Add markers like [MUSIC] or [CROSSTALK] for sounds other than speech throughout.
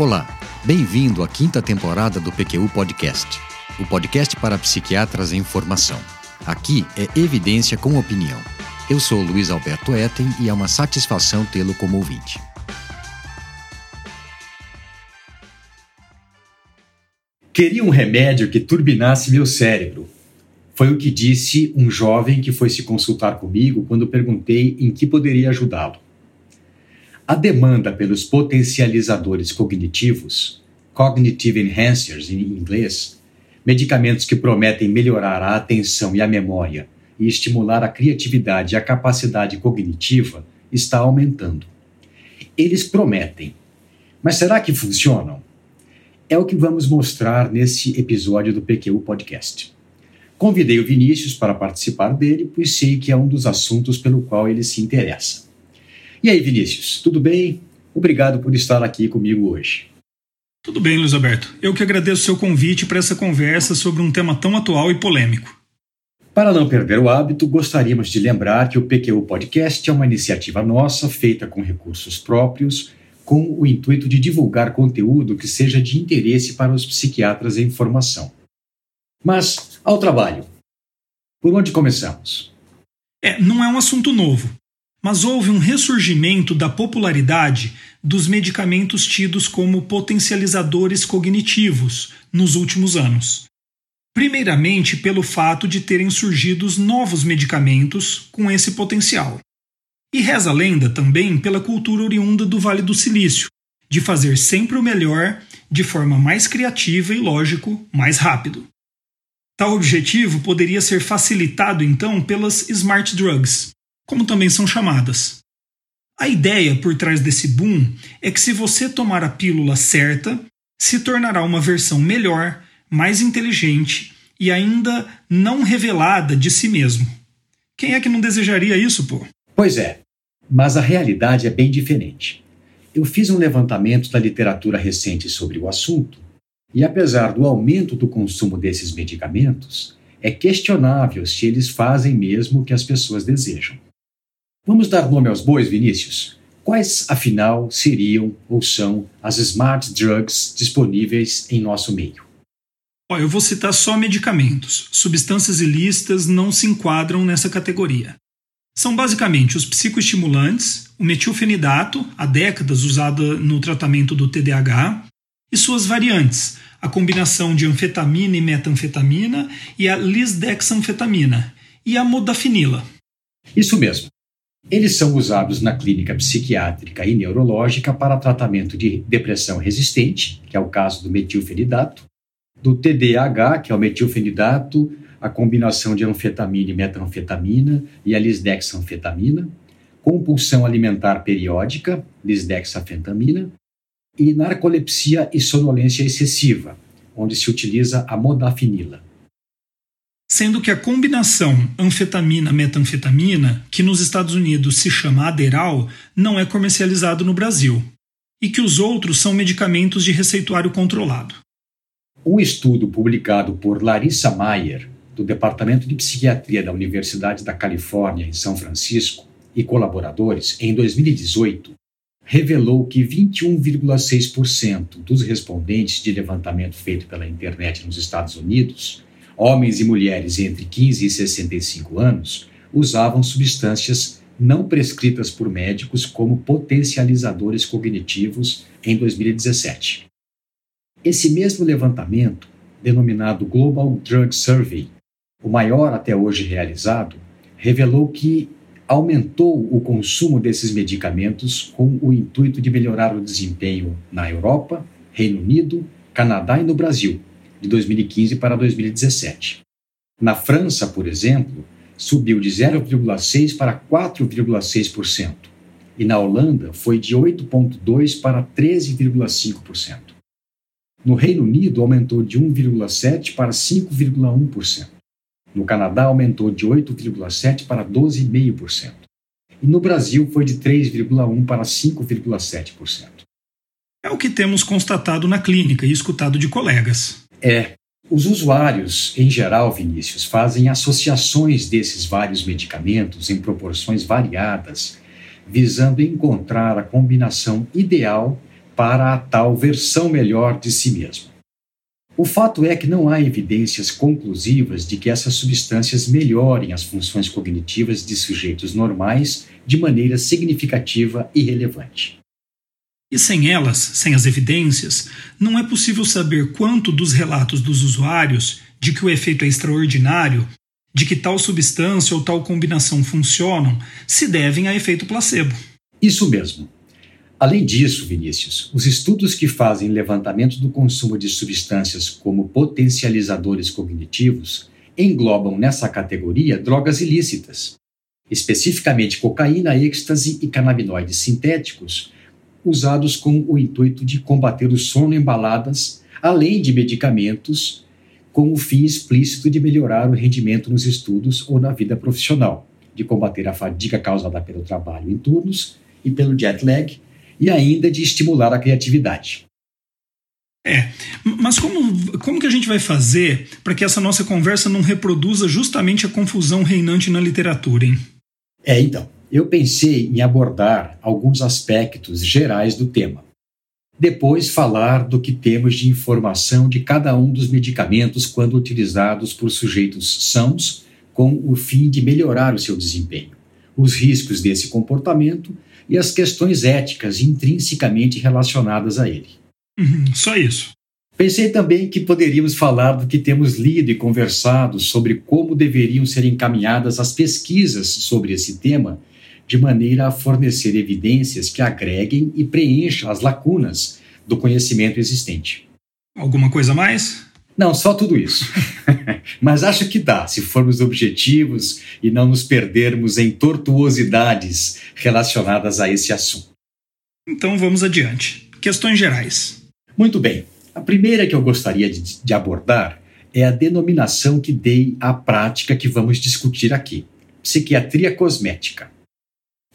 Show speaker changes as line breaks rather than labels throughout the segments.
Olá, bem-vindo à quinta temporada do PQU Podcast, o podcast para psiquiatras em formação. Aqui é evidência com opinião. Eu sou Luiz Alberto Etten e é uma satisfação tê-lo como ouvinte.
Queria um remédio que turbinasse meu cérebro. Foi o que disse um jovem que foi se consultar comigo quando perguntei em que poderia ajudá-lo. A demanda pelos potencializadores cognitivos, cognitive enhancers em inglês, medicamentos que prometem melhorar a atenção e a memória e estimular a criatividade e a capacidade cognitiva, está aumentando. Eles prometem, mas será que funcionam? É o que vamos mostrar nesse episódio do PQU Podcast. Convidei o Vinícius para participar dele, pois sei que é um dos assuntos pelo qual ele se interessa. E aí, Vinícius, tudo bem? Obrigado por estar aqui comigo hoje.
Tudo bem, Luiz Alberto. Eu que agradeço o seu convite para essa conversa sobre um tema tão atual e polêmico.
Para não perder o hábito, gostaríamos de lembrar que o PQU Podcast é uma iniciativa nossa, feita com recursos próprios, com o intuito de divulgar conteúdo que seja de interesse para os psiquiatras em formação. Mas, ao trabalho. Por onde começamos?
É, não é um assunto novo mas houve um ressurgimento da popularidade dos medicamentos tidos como potencializadores cognitivos nos últimos anos. Primeiramente, pelo fato de terem surgido novos medicamentos com esse potencial. E reza a lenda também pela cultura oriunda do Vale do Silício, de fazer sempre o melhor de forma mais criativa e, lógico, mais rápido. Tal objetivo poderia ser facilitado então pelas smart drugs, como também são chamadas. A ideia por trás desse boom é que se você tomar a pílula certa, se tornará uma versão melhor, mais inteligente e ainda não revelada de si mesmo. Quem é que não desejaria isso, pô?
Pois é, mas a realidade é bem diferente. Eu fiz um levantamento da literatura recente sobre o assunto, e apesar do aumento do consumo desses medicamentos, é questionável se eles fazem mesmo o que as pessoas desejam. Vamos dar nome aos bois, Vinícius? Quais, afinal, seriam ou são as smart drugs disponíveis em nosso meio?
eu vou citar só medicamentos. Substâncias ilícitas não se enquadram nessa categoria. São basicamente os psicoestimulantes, o metilfenidato, há décadas usada no tratamento do TDAH, e suas variantes, a combinação de anfetamina e metanfetamina e a lisdexanfetamina, e a modafinila.
Isso mesmo. Eles são usados na clínica psiquiátrica e neurológica para tratamento de depressão resistente, que é o caso do metilfenidato, do TDAH, que é o metilfenidato, a combinação de anfetamina e metanfetamina e a lisdexanfetamina, compulsão alimentar periódica, lisdexanfetamina, e narcolepsia e sonolência excessiva, onde se utiliza a modafinila
sendo que a combinação anfetamina-metanfetamina, que nos Estados Unidos se chama Aderal, não é comercializado no Brasil, e que os outros são medicamentos de receituário controlado.
Um estudo publicado por Larissa Mayer, do Departamento de Psiquiatria da Universidade da Califórnia, em São Francisco, e colaboradores, em 2018, revelou que 21,6% dos respondentes de levantamento feito pela internet nos Estados Unidos homens e mulheres entre 15 e 65 anos usavam substâncias não prescritas por médicos como potencializadores cognitivos em 2017. Esse mesmo levantamento, denominado Global Drug Survey, o maior até hoje realizado, revelou que aumentou o consumo desses medicamentos com o intuito de melhorar o desempenho na Europa, Reino Unido, Canadá e no Brasil, de 2015 para 2017. Na França, por exemplo, subiu de 0,6% para 4,6%, e na Holanda foi de 8,2% para 13,5%. No Reino Unido, aumentou de 1,7% para 5,1%. No Canadá, aumentou de 8,7% para 12,5%. E no Brasil, foi de 3,1% para 5,7%.
É o que temos constatado na clínica e escutado de colegas.
É. Os usuários, em geral, Vinícius, fazem associações desses vários medicamentos em proporções variadas, visando encontrar a combinação ideal para a tal versão melhor de si mesmo. O fato é que não há evidências conclusivas de que essas substâncias melhorem as funções cognitivas de sujeitos normais de maneira significativa e relevante.
E sem elas, sem as evidências, não é possível saber quanto dos relatos dos usuários de que o efeito é extraordinário, de que tal substância ou tal combinação funcionam, se devem a efeito placebo.
Isso mesmo. Além disso, Vinícius, os estudos que fazem levantamento do consumo de substâncias como potencializadores cognitivos englobam nessa categoria drogas ilícitas, especificamente cocaína, êxtase e canabinoides sintéticos, usados com o intuito de combater o sono em baladas, além de medicamentos com o fim explícito de melhorar o rendimento nos estudos ou na vida profissional, de combater a fadiga causada pelo trabalho em turnos e pelo jet lag e ainda de estimular a criatividade.
É, mas como, como que a gente vai fazer para que essa nossa conversa não reproduza justamente a confusão reinante na literatura, hein?
É, então, eu pensei em abordar alguns aspectos gerais do tema. Depois, falar do que temos de informação de cada um dos medicamentos quando utilizados por sujeitos sãos, com o fim de melhorar o seu desempenho, os riscos desse comportamento e as questões éticas intrinsecamente relacionadas a ele.
Uhum, só isso.
Pensei também que poderíamos falar do que temos lido e conversado sobre como deveriam ser encaminhadas as pesquisas sobre esse tema, de maneira a fornecer evidências que agreguem e preencham as lacunas do conhecimento existente.
Alguma coisa mais?
Não, só tudo isso. [LAUGHS] Mas acho que dá, se formos objetivos e não nos perdermos em tortuosidades relacionadas a esse assunto.
Então vamos adiante. Questões gerais.
Muito bem. A primeira que eu gostaria de, de abordar é a denominação que dei à prática que vamos discutir aqui: psiquiatria cosmética.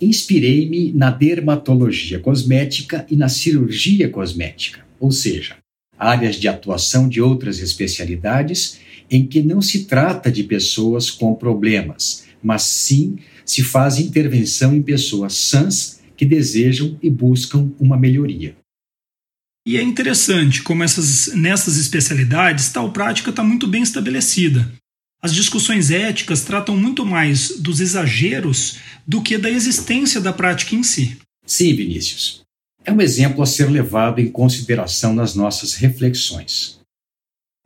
Inspirei-me na dermatologia cosmética e na cirurgia cosmética, ou seja, áreas de atuação de outras especialidades em que não se trata de pessoas com problemas, mas sim se faz intervenção em pessoas sãs que desejam e buscam uma melhoria.
E é interessante como essas, nessas especialidades tal prática está muito bem estabelecida. As discussões éticas tratam muito mais dos exageros do que da existência da prática em si.
Sim, Vinícius é um exemplo a ser levado em consideração nas nossas reflexões.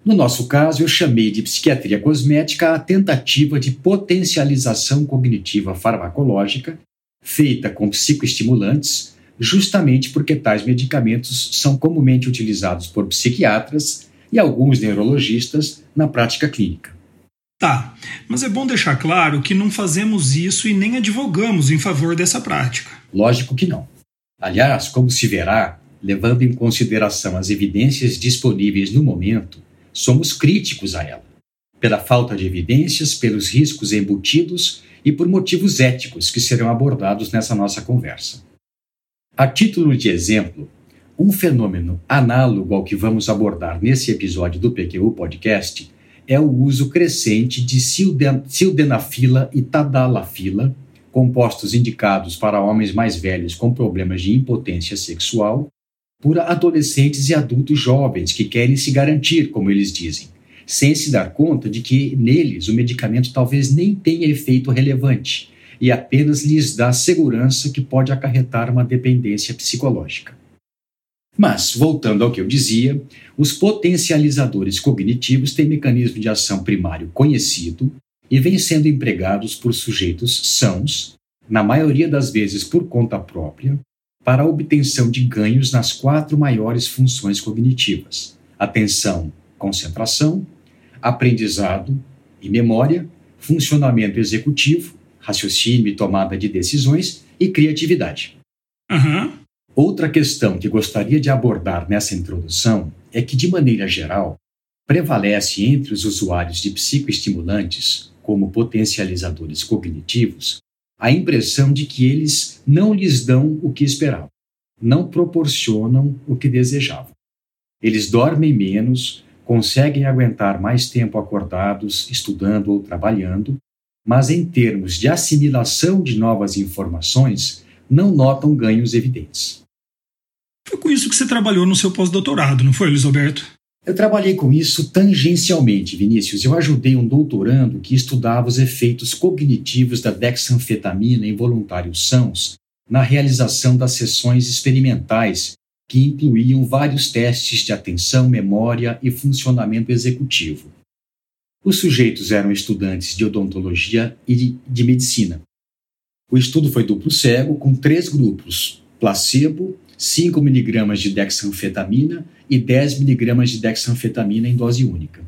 No nosso caso, eu chamei de psiquiatria cosmética a tentativa de potencialização cognitiva farmacológica feita com psicoestimulantes, justamente porque tais medicamentos são comumente utilizados por psiquiatras e alguns neurologistas na prática clínica.
Tá, mas é bom deixar claro que não fazemos isso e nem advogamos em favor dessa prática.
Lógico que não. Aliás, como se verá, levando em consideração as evidências disponíveis no momento, somos críticos a ela, pela falta de evidências, pelos riscos embutidos e por motivos éticos que serão abordados nessa nossa conversa. A título de exemplo, um fenômeno análogo ao que vamos abordar nesse episódio do PQU Podcast é o uso crescente de sildenafila e tadalafila compostos indicados para homens mais velhos com problemas de impotência sexual, por adolescentes e adultos jovens que querem se garantir, como eles dizem, sem se dar conta de que neles o medicamento talvez nem tenha efeito relevante e apenas lhes dá segurança que pode acarretar uma dependência psicológica. Mas, voltando ao que eu dizia, os potencializadores cognitivos têm mecanismo de ação primário conhecido e vêm sendo empregados por sujeitos sãos, na maioria das vezes por conta própria, para a obtenção de ganhos nas quatro maiores funções cognitivas: atenção, concentração, aprendizado e memória, funcionamento executivo, raciocínio e tomada de decisões e criatividade.
Uhum.
Outra questão que gostaria de abordar nessa introdução é que, de maneira geral, prevalece entre os usuários de psicoestimulantes como potencializadores cognitivos, a impressão de que eles não lhes dão o que esperavam, não proporcionam o que desejavam. Eles dormem menos, conseguem aguentar mais tempo acordados, estudando ou trabalhando, mas em termos de assimilação de novas informações, não notam ganhos evidentes.
Foi com isso que você trabalhou no seu pós-doutorado, não foi, Luiz Alberto?
Eu trabalhei com isso tangencialmente, Vinícius. Eu ajudei um doutorando que estudava os efeitos cognitivos da dexanfetamina em voluntários sãos na realização das sessões experimentais que incluíam vários testes de atenção, memória e funcionamento executivo. Os sujeitos eram estudantes de odontologia e de medicina. O estudo foi duplo cego, com três grupos: placebo, 5 mg de dexanfetamina e 10 mg de dexanfetamina em dose única.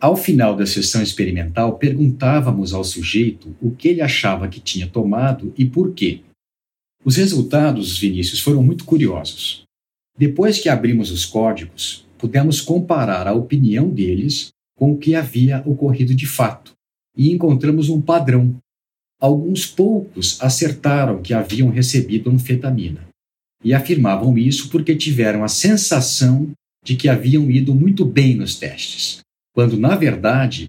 Ao final da sessão experimental, perguntávamos ao sujeito o que ele achava que tinha tomado e por quê. Os resultados, Vinícius, foram muito curiosos. Depois que abrimos os códigos, pudemos comparar a opinião deles com o que havia ocorrido de fato e encontramos um padrão. Alguns poucos acertaram que haviam recebido anfetamina e afirmavam isso porque tiveram a sensação de que haviam ido muito bem nos testes, quando, na verdade,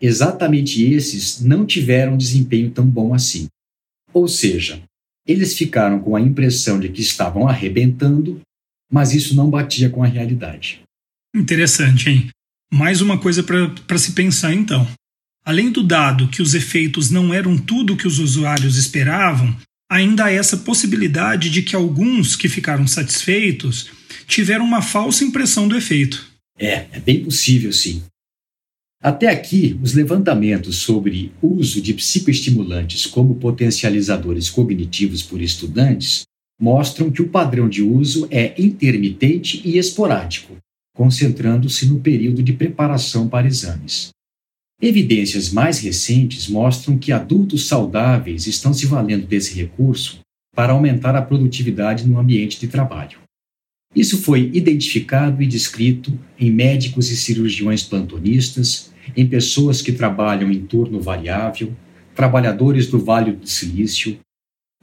exatamente esses não tiveram desempenho tão bom assim. Ou seja, eles ficaram com a impressão de que estavam arrebentando, mas isso não batia com a realidade.
Interessante, hein? Mais uma coisa para se pensar então. Além do dado que os efeitos não eram tudo o que os usuários esperavam, ainda há essa possibilidade de que alguns que ficaram satisfeitos tiveram uma falsa impressão do efeito.
É, é bem possível sim. Até aqui, os levantamentos sobre uso de psicoestimulantes como potencializadores cognitivos por estudantes mostram que o padrão de uso é intermitente e esporádico, concentrando-se no período de preparação para exames. Evidências mais recentes mostram que adultos saudáveis estão se valendo desse recurso para aumentar a produtividade no ambiente de trabalho. Isso foi identificado e descrito em médicos e cirurgiões plantonistas, em pessoas que trabalham em turno variável, trabalhadores do Vale do Silício,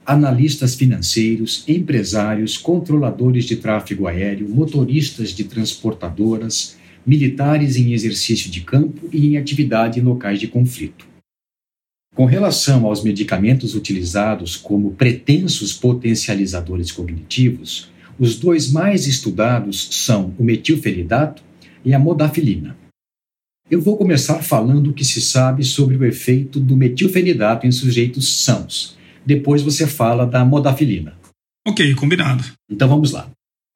analistas financeiros, empresários, controladores de tráfego aéreo, motoristas de transportadoras, militares em exercício de campo e em atividade em locais de conflito. Com relação aos medicamentos utilizados como pretensos potencializadores cognitivos, os dois mais estudados são o metilfenidato e a modafilina. Eu vou começar falando o que se sabe sobre o efeito do metilfenidato em sujeitos sãos. Depois você fala da modafilina.
Ok, combinado.
Então vamos lá.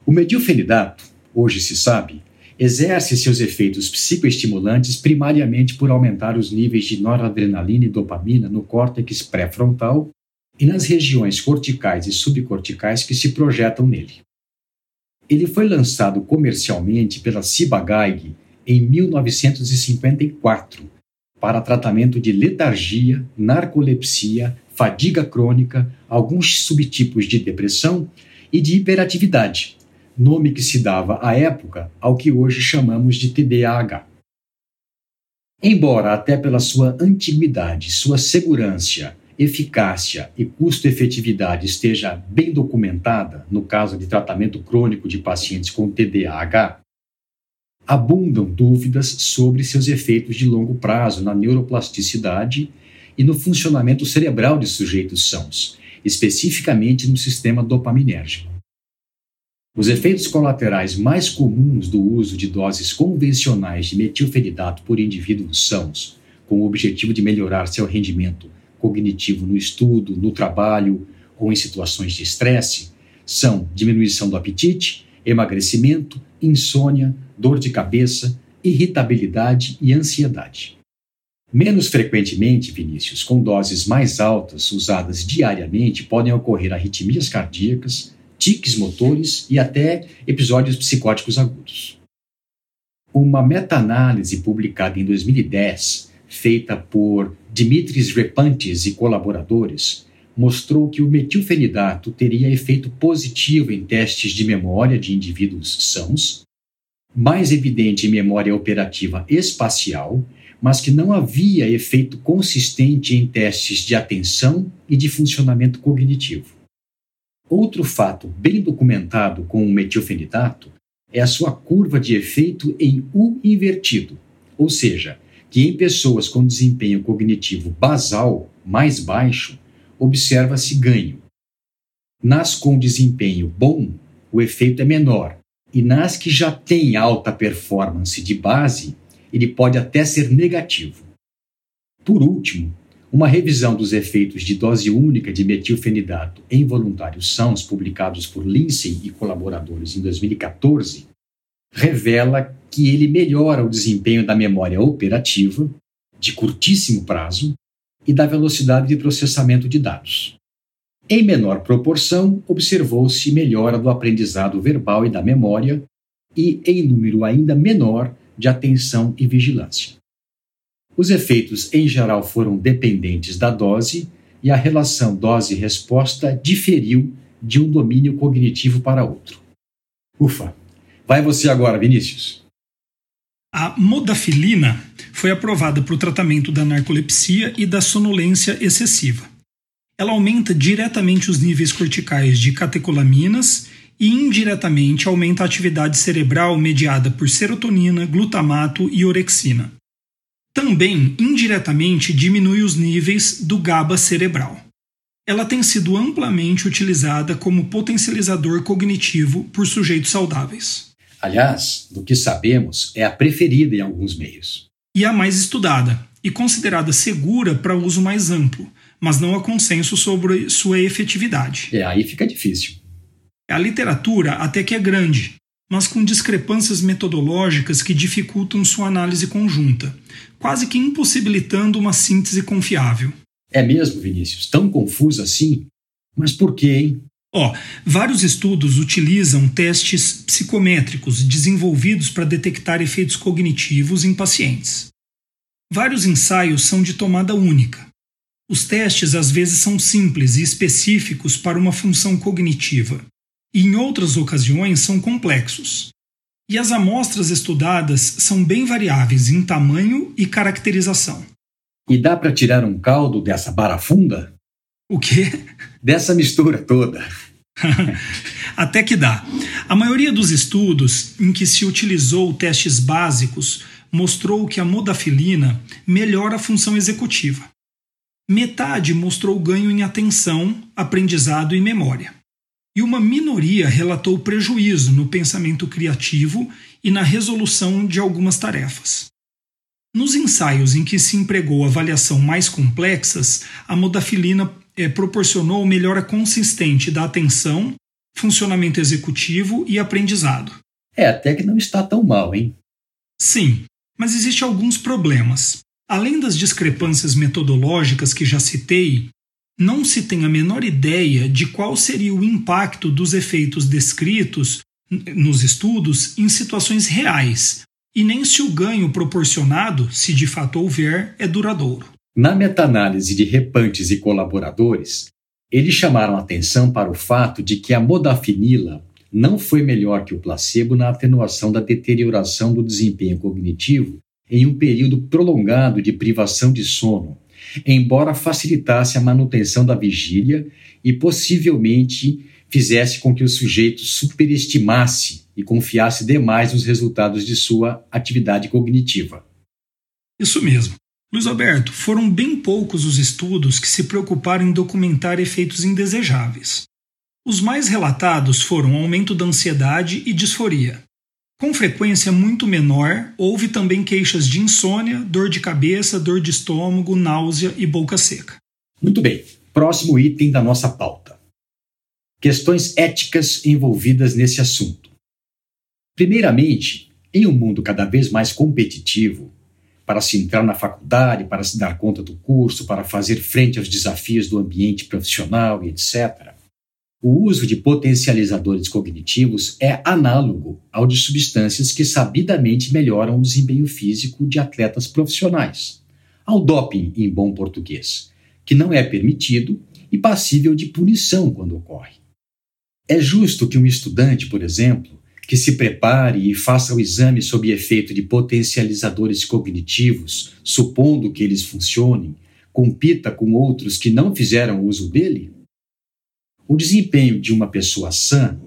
O metilfenidato, hoje se sabe, exerce seus efeitos psicoestimulantes primariamente por aumentar os níveis de noradrenalina e dopamina no córtex pré-frontal e nas regiões corticais e subcorticais que se projetam nele. Ele foi lançado comercialmente pela Ciba-Geigy em 1954 para tratamento de letargia, narcolepsia, fadiga crônica, alguns subtipos de depressão e de hiperatividade, nome que se dava à época ao que hoje chamamos de TDAH. Embora, até pela sua antiguidade, sua segurança, eficácia e custo-efetividade esteja bem documentada no caso de tratamento crônico de pacientes com TDAH, abundam dúvidas sobre seus efeitos de longo prazo na neuroplasticidade e no funcionamento cerebral de sujeitos sãos, especificamente no sistema dopaminérgico. Os efeitos colaterais mais comuns do uso de doses convencionais de metilfenidato por indivíduos sãos, com o objetivo de melhorar seu rendimento cognitivo no estudo, no trabalho ou em situações de estresse, são diminuição do apetite, emagrecimento, insônia, dor de cabeça, irritabilidade e ansiedade. Menos frequentemente, Vinícius, com doses mais altas usadas diariamente, podem ocorrer arritmias cardíacas, tiques motores e até episódios psicóticos agudos. Uma meta-análise publicada em 2010, feita por Dimitris Repantis e colaboradores, mostrou que o metilfenidato teria efeito positivo em testes de memória de indivíduos sãos, mais evidente em memória operativa espacial, mas que não havia efeito consistente em testes de atenção e de funcionamento cognitivo. Outro fato bem documentado com o metilfenidato é a sua curva de efeito em U invertido, ou seja, que em pessoas com desempenho cognitivo basal mais baixo, observa-se ganho. Nas com desempenho bom, o efeito é menor, e nas que já têm alta performance de base, ele pode até ser negativo. Por último, uma revisão dos efeitos de dose única de metilfenidato em voluntários sãos, publicados por Lindsay e colaboradores em 2014, revela que ele melhora o desempenho da memória operativa, de curtíssimo prazo, e da velocidade de processamento de dados. Em menor proporção, observou-se melhora do aprendizado verbal e da memória, e em número ainda menor de atenção e vigilância. Os efeitos, em geral, foram dependentes da dose e a relação dose-resposta diferiu de um domínio cognitivo para outro. Ufa! Vai você agora, Vinícius.
A modafilina foi aprovada para o tratamento da narcolepsia e da sonolência excessiva. Ela aumenta diretamente os níveis corticais de catecolaminas e indiretamente aumenta a atividade cerebral mediada por serotonina, glutamato e orexina. Também indiretamente diminui os níveis do GABA cerebral. Ela tem sido amplamente utilizada como potencializador cognitivo por sujeitos saudáveis.
Aliás, do que sabemos, é a preferida em alguns meios.
E a mais estudada, e considerada segura para uso mais amplo, mas não há consenso sobre sua efetividade.
É, aí fica difícil.
A literatura até que é grande, mas com discrepâncias metodológicas que dificultam sua análise conjunta, quase que impossibilitando uma síntese confiável.
É mesmo, Vinícius? Tão confuso assim? Mas por quê, hein?
Ó, vários estudos utilizam testes psicométricos desenvolvidos para detectar efeitos cognitivos em pacientes. Vários ensaios são de tomada única. Os testes às vezes são simples e específicos para uma função cognitiva, e em outras ocasiões são complexos. E as amostras estudadas são bem variáveis em tamanho e caracterização.
E dá para tirar um caldo dessa barafunda?
O quê?
Dessa mistura toda. [LAUGHS]
Até que dá. A maioria dos estudos em que se utilizou testes básicos mostrou que a modafilina melhora a função executiva. Metade mostrou ganho em atenção, aprendizado e memória. E uma minoria relatou prejuízo no pensamento criativo e na resolução de algumas tarefas. Nos ensaios em que se empregou avaliação mais complexas, a modafilina é, proporcionou melhora consistente da atenção, funcionamento executivo e aprendizado.
É, até que não está tão mal, hein?
Sim, mas existem alguns problemas. Além das discrepâncias metodológicas que já citei, não se tem a menor ideia de qual seria o impacto dos efeitos descritos nos estudos em situações reais, e nem se o ganho proporcionado, se de fato houver, é duradouro.
Na meta-análise de Repantes e colaboradores, eles chamaram atenção para o fato de que a modafinila não foi melhor que o placebo na atenuação da deterioração do desempenho cognitivo em um período prolongado de privação de sono, embora facilitasse a manutenção da vigília e possivelmente fizesse com que o sujeito superestimasse e confiasse demais nos resultados de sua atividade cognitiva.
Isso mesmo. Luiz Alberto, foram bem poucos os estudos que se preocuparam em documentar efeitos indesejáveis. Os mais relatados foram aumento da ansiedade e disforia. Com frequência muito menor, houve também queixas de insônia, dor de cabeça, dor de estômago, náusea e boca seca.
Muito bem, próximo item da nossa pauta: questões éticas envolvidas nesse assunto. Primeiramente, em um mundo cada vez mais competitivo, para se entrar na faculdade, para se dar conta do curso, para fazer frente aos desafios do ambiente profissional e etc. O uso de potencializadores cognitivos é análogo ao de substâncias que sabidamente melhoram o desempenho físico de atletas profissionais, ao doping em bom português, que não é permitido e passível de punição quando ocorre. É justo que um estudante, por exemplo, que se prepare e faça o exame sob efeito de potencializadores cognitivos, supondo que eles funcionem, compita com outros que não fizeram uso dele? O desempenho de uma pessoa sã,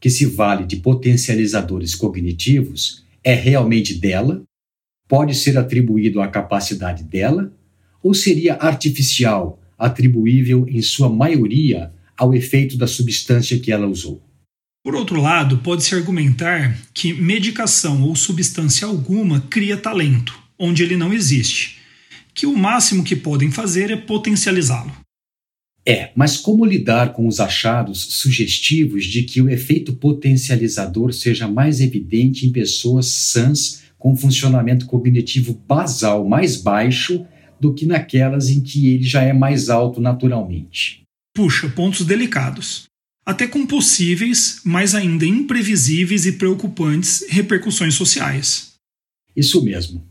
que se vale de potencializadores cognitivos, é realmente dela? Pode ser atribuído à capacidade dela? Ou seria artificial, atribuível em sua maioria ao efeito da substância que ela usou?
Por outro lado, pode-se argumentar que medicação ou substância alguma cria talento, onde ele não existe, que o máximo que podem fazer é potencializá-lo.
É, mas como lidar com os achados sugestivos de que o efeito potencializador seja mais evidente em pessoas sãs com funcionamento cognitivo basal mais baixo do que naquelas em que ele já é mais alto naturalmente?
Puxa, pontos delicados. Até com possíveis, mas ainda imprevisíveis e preocupantes repercussões sociais.
Isso mesmo.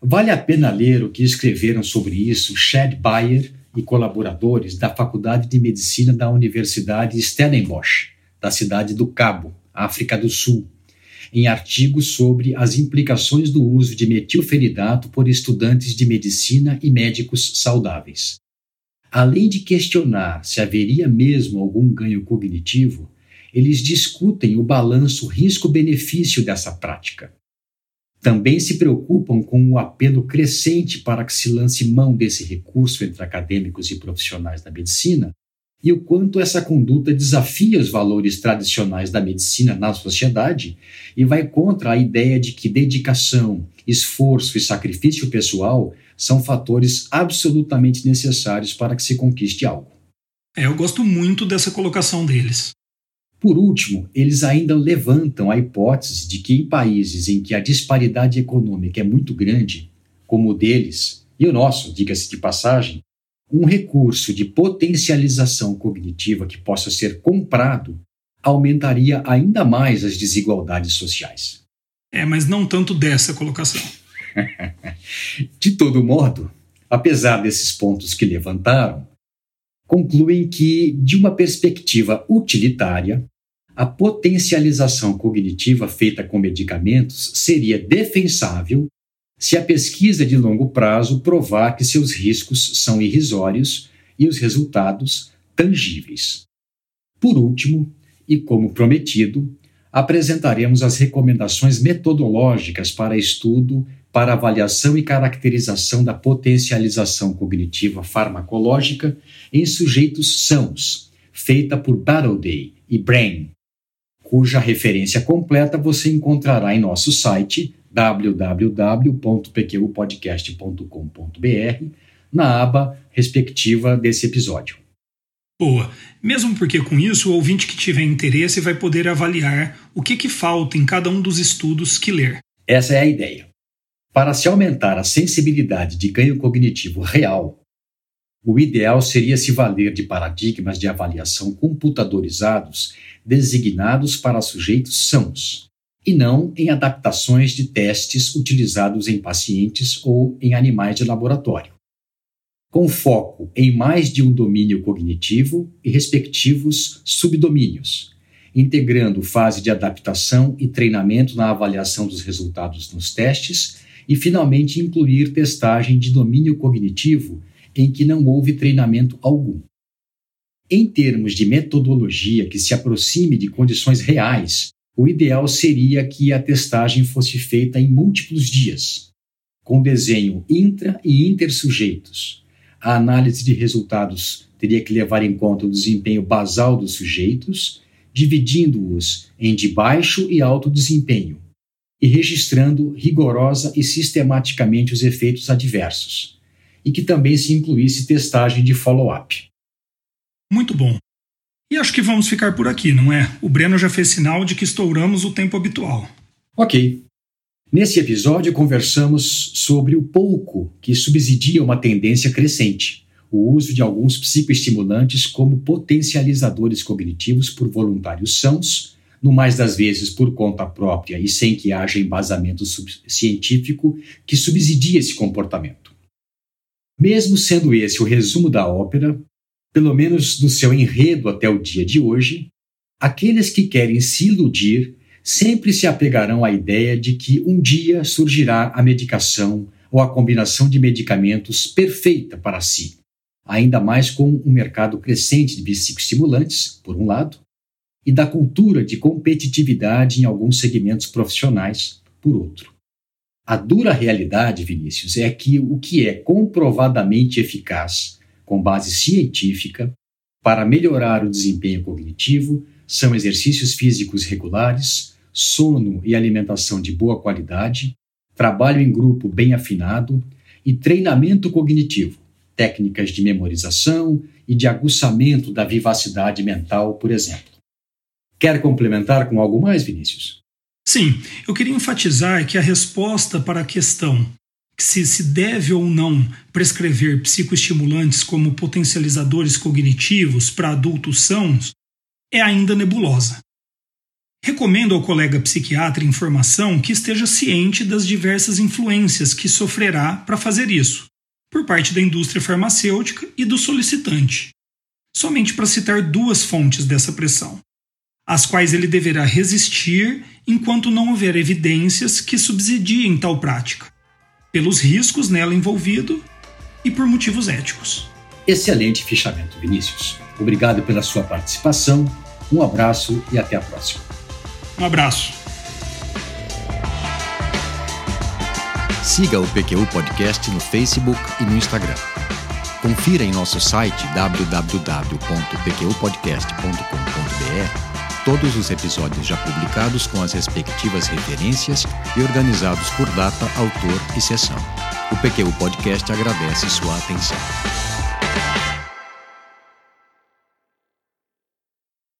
Vale a pena ler o que escreveram sobre isso Chad Bayer e colaboradores da Faculdade de Medicina da Universidade Stellenbosch, da cidade do Cabo, África do Sul, em artigos sobre as implicações do uso de metilfenidato por estudantes de medicina e médicos saudáveis. Além de questionar se haveria mesmo algum ganho cognitivo, eles discutem o balanço risco-benefício dessa prática também se preocupam com o apelo crescente para que se lance mão desse recurso entre acadêmicos e profissionais da medicina e o quanto essa conduta desafia os valores tradicionais da medicina na sociedade e vai contra a ideia de que dedicação, esforço e sacrifício pessoal são fatores absolutamente necessários para que se conquiste algo.
É, eu gosto muito dessa colocação deles.
Por último, eles ainda levantam a hipótese de que em países em que a disparidade econômica é muito grande, como o deles e o nosso, diga-se de passagem, um recurso de potencialização cognitiva que possa ser comprado aumentaria ainda mais as desigualdades sociais.
É, mas não tanto dessa colocação. [LAUGHS]
de todo modo, apesar desses pontos que levantaram, concluem que, de uma perspectiva utilitária, a potencialização cognitiva feita com medicamentos seria defensável se a pesquisa de longo prazo provar que seus riscos são irrisórios e os resultados tangíveis. Por último, e como prometido, apresentaremos as recomendações metodológicas para estudo, para avaliação e caracterização da potencialização cognitiva farmacológica em sujeitos sãos, feita por Battleday e Brain, cuja referência completa você encontrará em nosso site www.pqpodcast.com.br na aba respectiva desse episódio.
Boa. Mesmo porque com isso o ouvinte que tiver interesse vai poder avaliar o que, que falta em cada um dos estudos que ler.
Essa é a ideia. Para se aumentar a sensibilidade de ganho cognitivo real, o ideal seria se valer de paradigmas de avaliação computadorizados designados para sujeitos sãos, e não em adaptações de testes utilizados em pacientes ou em animais de laboratório. Com foco em mais de um domínio cognitivo e respectivos subdomínios, integrando fase de adaptação e treinamento na avaliação dos resultados nos testes e, finalmente, incluir testagem de domínio cognitivo em que não houve treinamento algum. Em termos de metodologia que se aproxime de condições reais, o ideal seria que a testagem fosse feita em múltiplos dias, com desenho intra e intersujeitos. A análise de resultados teria que levar em conta o desempenho basal dos sujeitos, dividindo-os em de baixo e alto desempenho, e registrando rigorosa e sistematicamente os efeitos adversos, e que também se incluísse testagem de follow-up.
Muito bom. E acho que vamos ficar por aqui, não é? O Breno já fez sinal de que estouramos o tempo habitual.
Ok. Nesse episódio, conversamos sobre o pouco que subsidia uma tendência crescente, o uso de alguns psicoestimulantes como potencializadores cognitivos por voluntários sãos, no mais das vezes por conta própria e sem que haja embasamento científico que subsidie esse comportamento. Mesmo sendo esse o resumo da ópera, pelo menos no seu enredo até o dia de hoje, aqueles que querem se iludir sempre se apegarão à ideia de que um dia surgirá a medicação ou a combinação de medicamentos perfeita para si, ainda mais com um mercado crescente de psicoestimulantes, por um lado, e da cultura de competitividade em alguns segmentos profissionais, por outro. A dura realidade, Vinícius, é que o que é comprovadamente eficaz com base científica para melhorar o desempenho cognitivo são exercícios físicos regulares, sono e alimentação de boa qualidade, trabalho em grupo bem afinado e treinamento cognitivo, técnicas de memorização e de aguçamento da vivacidade mental, por exemplo. Quer complementar com algo mais, Vinícius?
Sim, eu queria enfatizar que a resposta para a questão se se deve ou não prescrever psicoestimulantes como potencializadores cognitivos para adultos sãos é ainda nebulosa. Recomendo ao colega psiquiatra em formação que esteja ciente das diversas influências que sofrerá para fazer isso, por parte da indústria farmacêutica e do solicitante. Somente para citar duas fontes dessa pressão, às quais ele deverá resistir enquanto não houver evidências que subsidiem tal prática, pelos riscos nela envolvido e por motivos éticos.
Excelente fichamento, Vinícius. Obrigado pela sua participação, um abraço e até a próxima.
Um abraço.
Siga o PQU Podcast no Facebook e no Instagram. Confira em nosso site www.pqpodcast.com.br todos os episódios já publicados com as respectivas referências e organizados por data, autor e sessão. O PQU Podcast agradece sua atenção.